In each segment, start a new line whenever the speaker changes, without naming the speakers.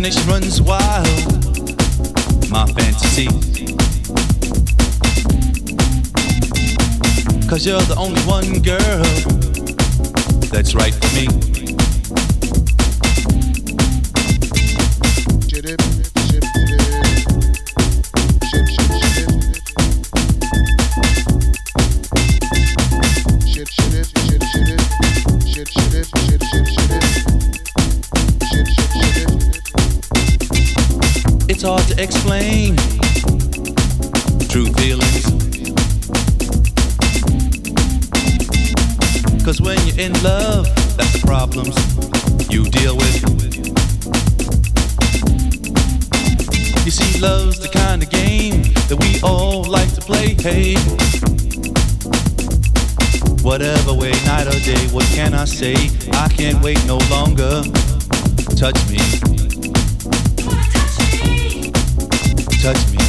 imagination runs wild. My fantasy. Cause you're the only one girl that's right for me. love, that's the problems you deal with. You see, love's the kind of game that we all like to play. Hey, whatever way, night or day, what can I say? I can't wait no longer. Touch me. Touch me.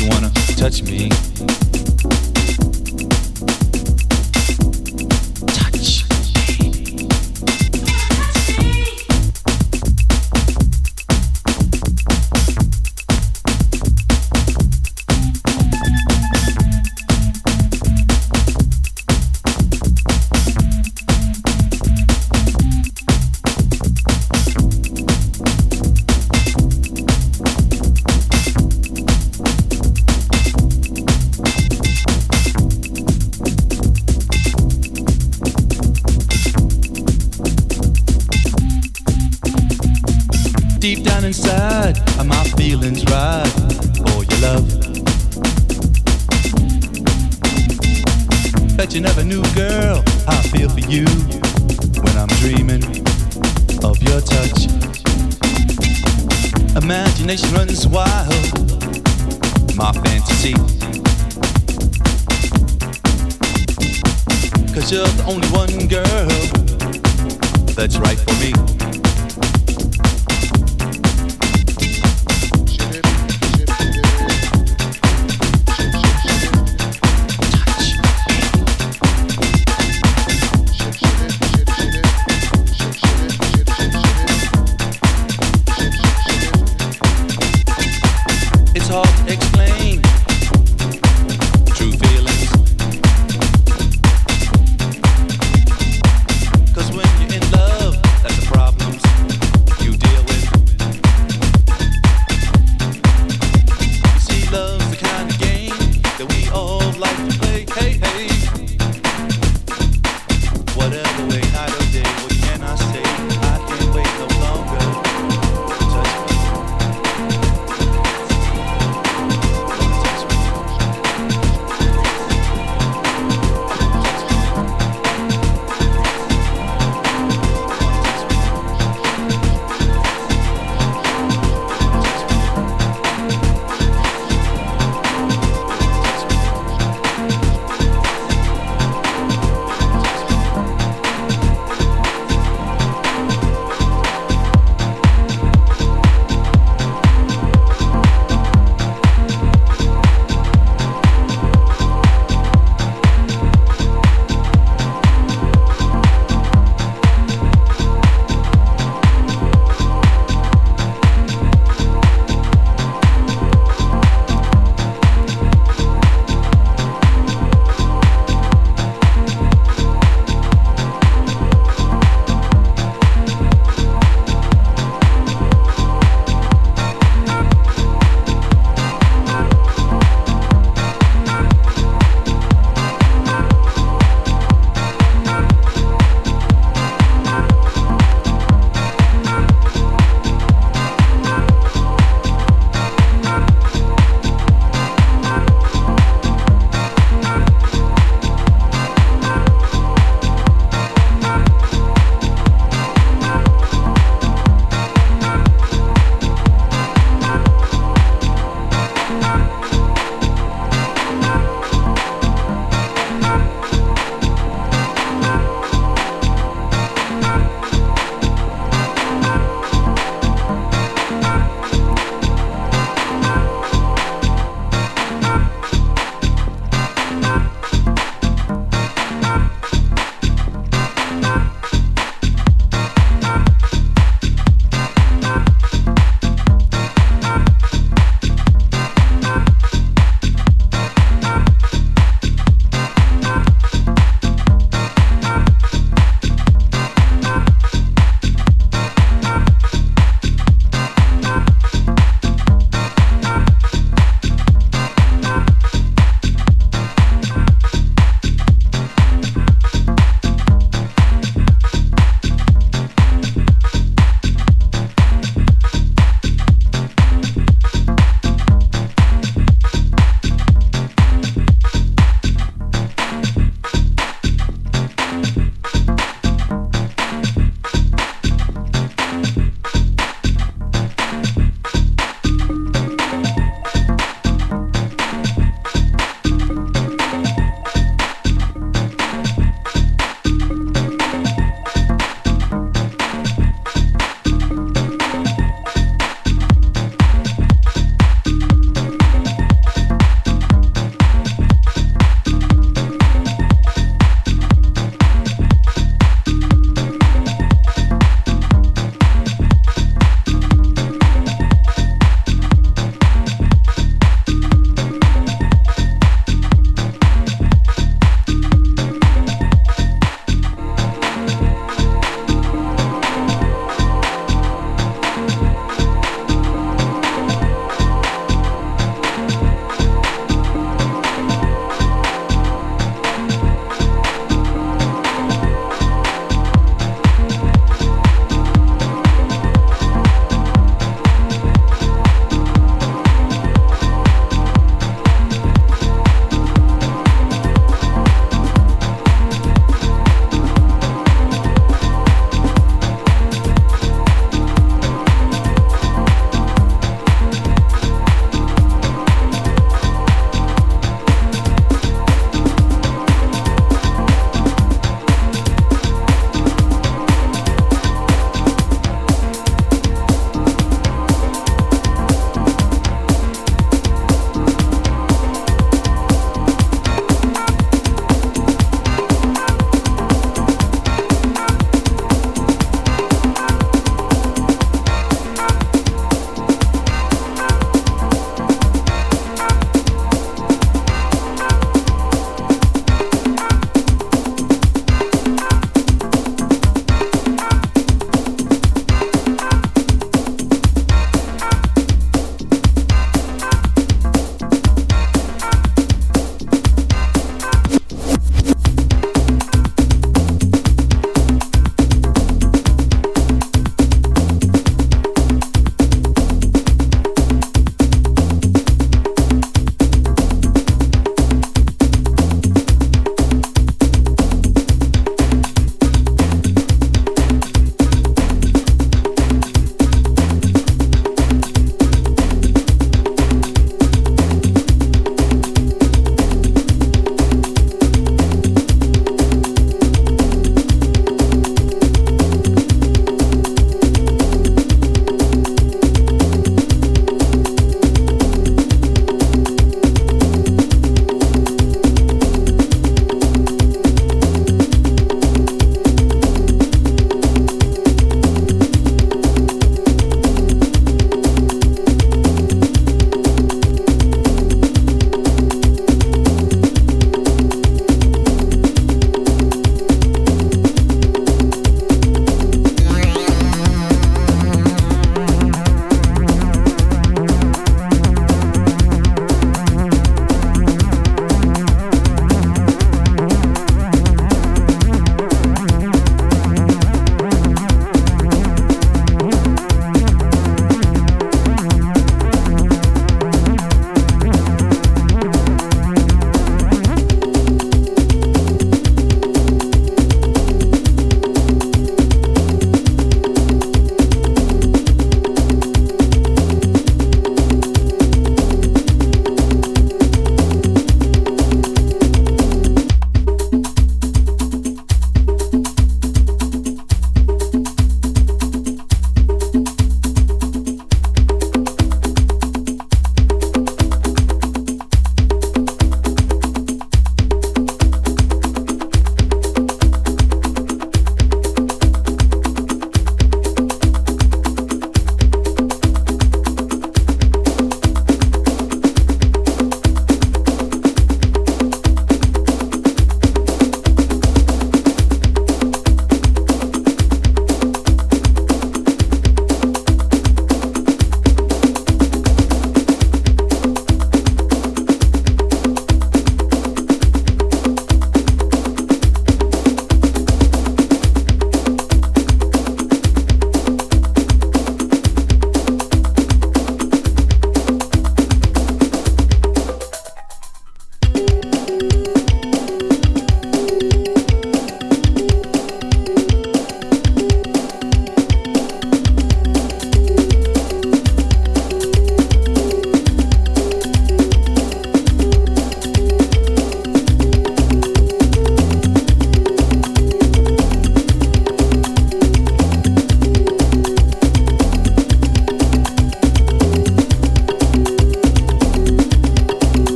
you wanna touch me.